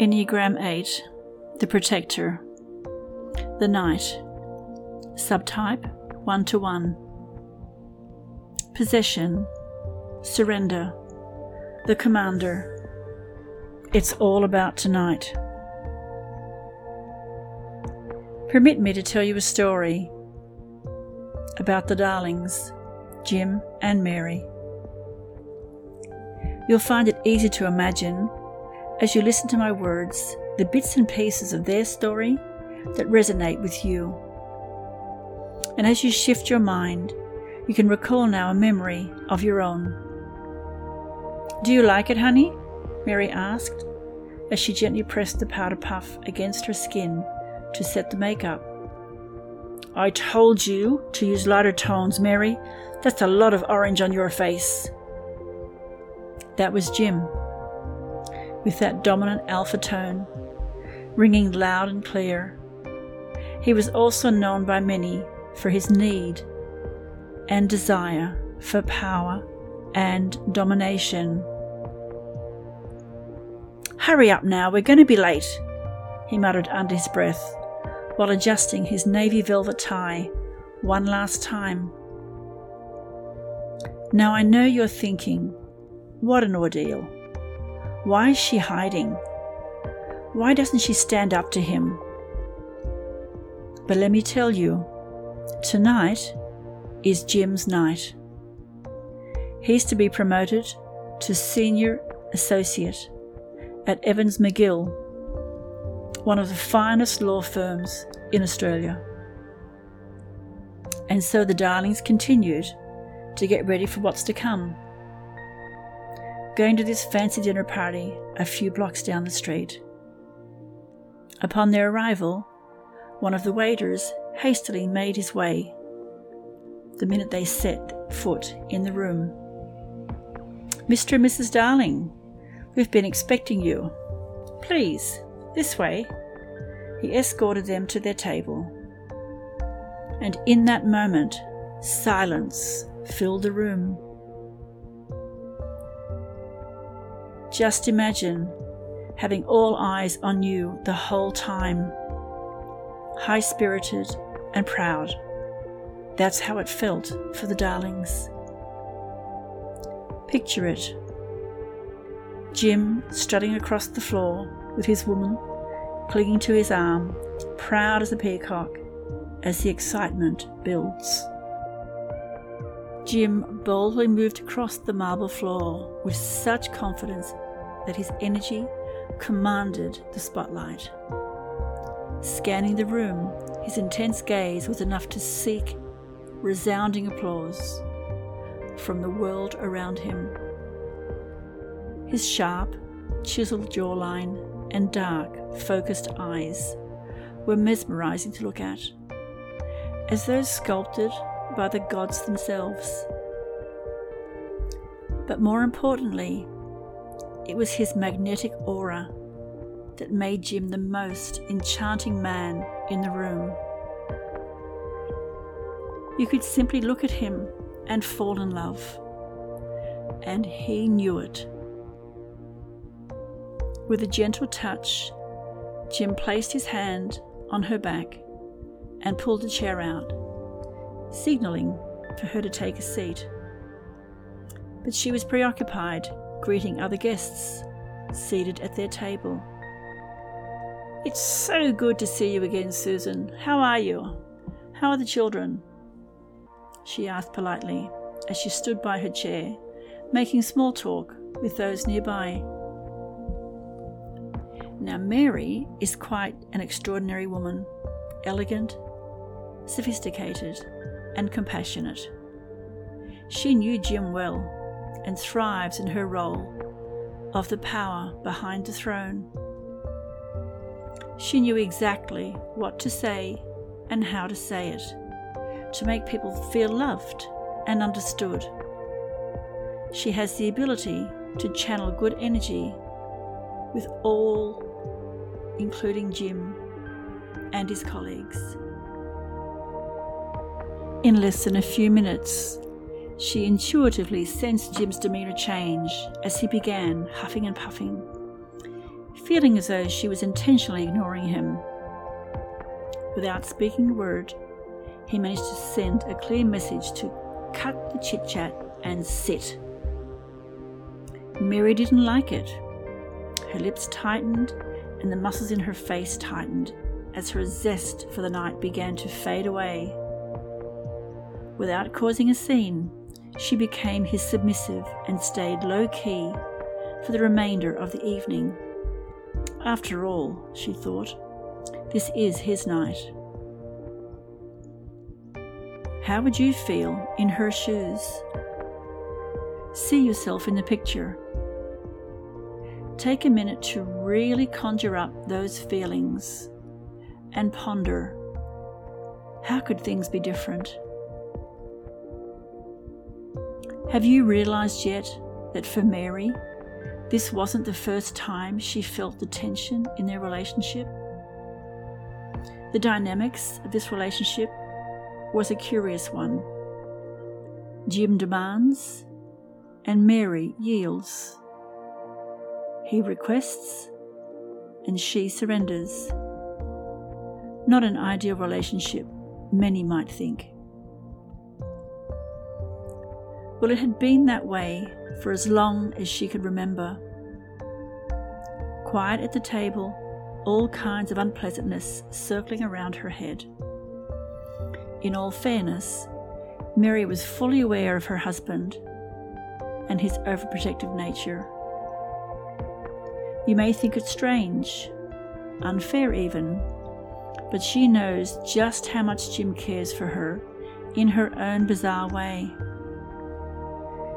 Enneagram 8 The Protector. The Knight. Subtype 1 to 1 Possession. Surrender. The Commander. It's all about tonight. Permit me to tell you a story about the darlings, Jim and Mary. You'll find it easy to imagine, as you listen to my words, the bits and pieces of their story that resonate with you. And as you shift your mind, you can recall now a memory of your own. Do you like it, honey? Mary asked, as she gently pressed the powder puff against her skin to set the makeup. I told you to use lighter tones, Mary. That's a lot of orange on your face. That was Jim, with that dominant alpha tone, ringing loud and clear. He was also known by many for his need and desire for power and domination. Hurry up now, we're going to be late, he muttered under his breath while adjusting his navy velvet tie one last time. Now I know you're thinking, what an ordeal. Why is she hiding? Why doesn't she stand up to him? But let me tell you, tonight is Jim's night. He's to be promoted to senior associate at Evans McGill one of the finest law firms in Australia. And so the darlings continued to get ready for what's to come. Going to this fancy dinner party a few blocks down the street. Upon their arrival, one of the waiters hastily made his way the minute they set foot in the room. Mr. and Mrs. Darling, we've been expecting you. Please, this way. He escorted them to their table. And in that moment, silence filled the room. Just imagine having all eyes on you the whole time, high spirited and proud. That's how it felt for the darlings. Picture it Jim strutting across the floor with his woman clinging to his arm, proud as a peacock, as the excitement builds. Jim boldly moved across the marble floor with such confidence that his energy commanded the spotlight. Scanning the room, his intense gaze was enough to seek resounding applause from the world around him. His sharp, chiseled jawline and dark, focused eyes were mesmerizing to look at, as though sculpted by the gods themselves. But more importantly, it was his magnetic aura that made Jim the most enchanting man in the room. You could simply look at him and fall in love, and he knew it. With a gentle touch, Jim placed his hand on her back and pulled a chair out, signaling for her to take a seat. But she was preoccupied greeting other guests seated at their table. It's so good to see you again, Susan. How are you? How are the children? She asked politely as she stood by her chair, making small talk with those nearby. Now, Mary is quite an extraordinary woman, elegant, sophisticated, and compassionate. She knew Jim well and thrives in her role of the power behind the throne. She knew exactly what to say and how to say it to make people feel loved and understood. She has the ability to channel good energy with all including Jim and his colleagues. In less than a few minutes, she intuitively sensed Jim's demeanour change as he began huffing and puffing. feeling as though she was intentionally ignoring him. Without speaking a word, he managed to send a clear message to cut the chit chat and sit. Mary didn't like it. Her lips tightened and the muscles in her face tightened as her zest for the night began to fade away. Without causing a scene, she became his submissive and stayed low key for the remainder of the evening. After all, she thought, this is his night. How would you feel in her shoes? See yourself in the picture. Take a minute to really conjure up those feelings and ponder how could things be different? Have you realized yet that for Mary, this wasn't the first time she felt the tension in their relationship? The dynamics of this relationship was a curious one. Jim demands, and Mary yields. He requests, and she surrenders. Not an ideal relationship, many might think. Well, it had been that way for as long as she could remember. Quiet at the table, all kinds of unpleasantness circling around her head. In all fairness, Mary was fully aware of her husband and his overprotective nature. You may think it strange, unfair even, but she knows just how much Jim cares for her in her own bizarre way.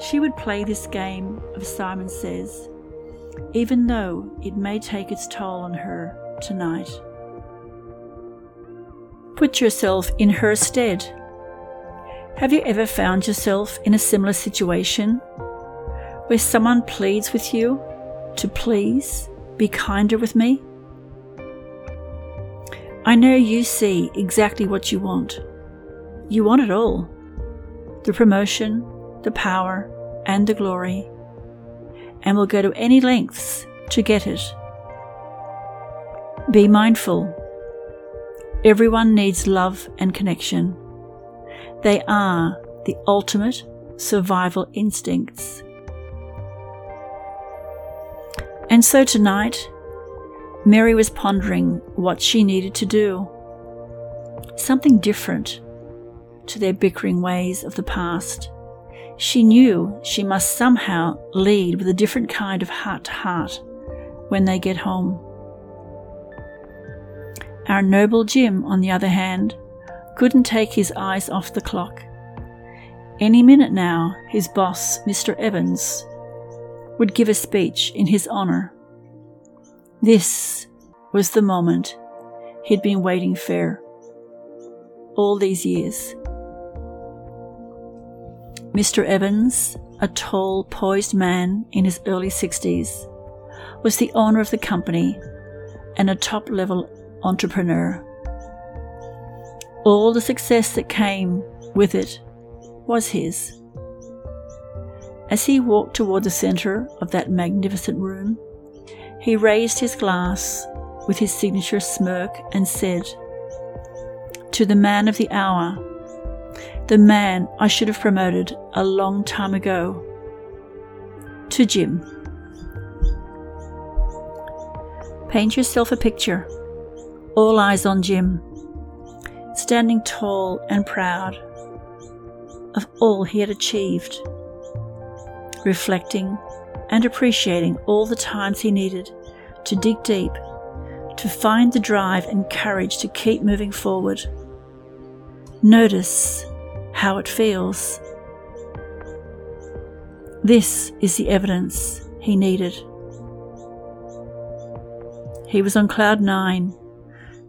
She would play this game of Simon Says, even though it may take its toll on her tonight. Put yourself in her stead. Have you ever found yourself in a similar situation where someone pleads with you to please be kinder with me? I know you see exactly what you want. You want it all the promotion, the power, and the glory, and will go to any lengths to get it. Be mindful Everyone needs love and connection. They are the ultimate survival instincts. And so tonight, Mary was pondering what she needed to do. Something different to their bickering ways of the past. She knew she must somehow lead with a different kind of heart to heart when they get home. Our noble Jim, on the other hand, couldn't take his eyes off the clock. Any minute now, his boss, Mr. Evans, would give a speech in his honour. This was the moment he'd been waiting for all these years. Mr. Evans, a tall, poised man in his early 60s, was the owner of the company and a top level entrepreneur. All the success that came with it was his. As he walked toward the center of that magnificent room, he raised his glass with his signature smirk and said, To the man of the hour, the man I should have promoted a long time ago, to Jim. Paint yourself a picture all eyes on Jim, standing tall and proud of all he had achieved, reflecting and appreciating all the times he needed to dig deep, to find the drive and courage to keep moving forward. Notice how it feels. This is the evidence he needed. He was on cloud nine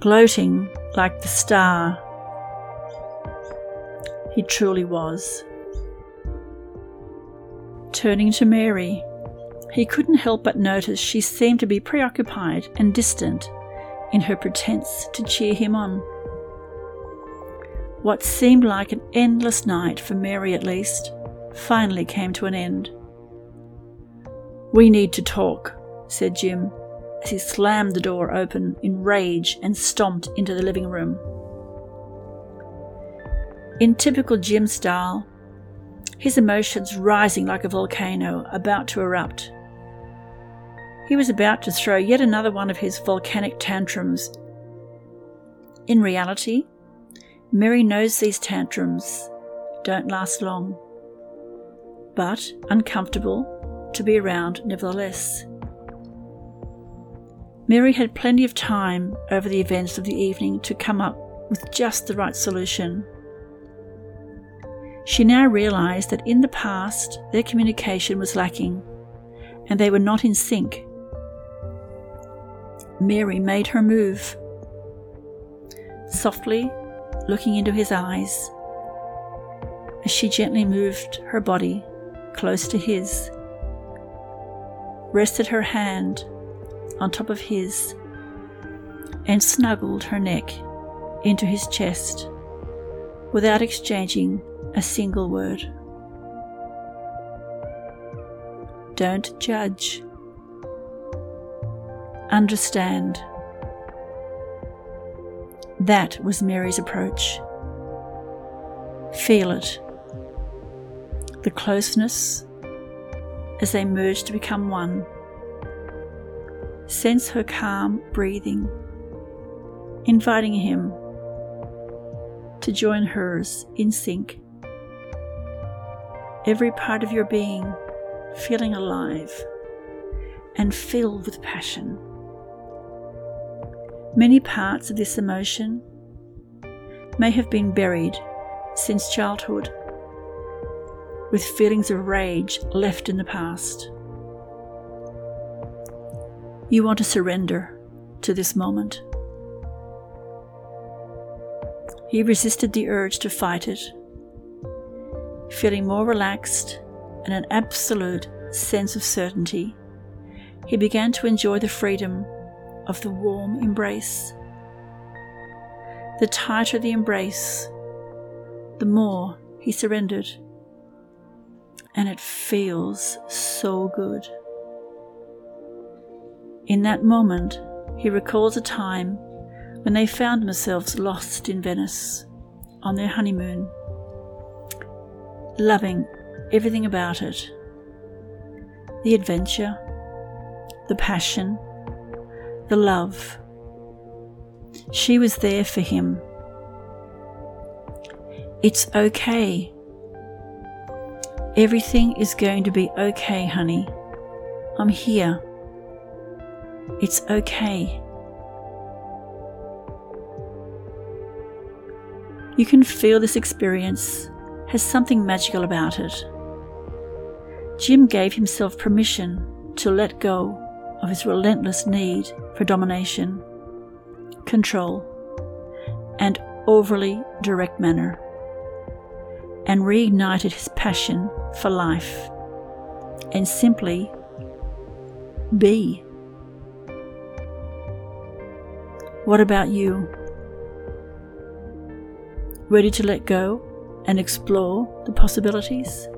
gloating like the star he truly was. Turning to Mary, he couldn't help but notice she seemed to be preoccupied and distant in her pretense to cheer him on. What seemed like an endless night, for Mary at least, finally came to an end. We need to talk, said Jim, as he slammed the door open in rage and stomped into the living room. In typical Jim style, his emotions rising like a volcano about to erupt. He was about to throw yet another one of his volcanic tantrums. In reality, Mary knows these tantrums don't last long, but uncomfortable to be around nevertheless. Mary had plenty of time over the events of the evening to come up with just the right solution. She now realised that in the past their communication was lacking and they were not in sync. Mary made her move. Softly, looking into his eyes, as she gently moved her body close to his, rested her hand on top of his, and snuggled her neck into his chest without exchanging a single word. Don't judge. Understand. That was Mary's approach. Feel it. The closeness as they merge to become one. Sense her calm breathing, inviting him to join hers in sync every part of your being feeling alive and filled with passion. Many parts of this emotion may have been buried since childhood, with feelings of rage left in the past. You want to surrender to this moment. He resisted the urge to fight it Feeling more relaxed and an absolute sense of certainty, he began to enjoy the freedom of the warm embrace. The tighter the embrace, the more he surrendered. And it feels so good. In that moment, he recalls a time when they found themselves lost in Venice on their honeymoon loving everything about it the adventure, the passion, the love. She was there for him. It's okay. Everything is going to be okay, honey. I'm here. It's okay. You can feel this experience has something magical about it. Jim gave himself permission to let go of his relentless need for domination, control, and overly direct manner, and reignited his passion for life and simply be. What about you? Ready to let go? and explore the possibilities.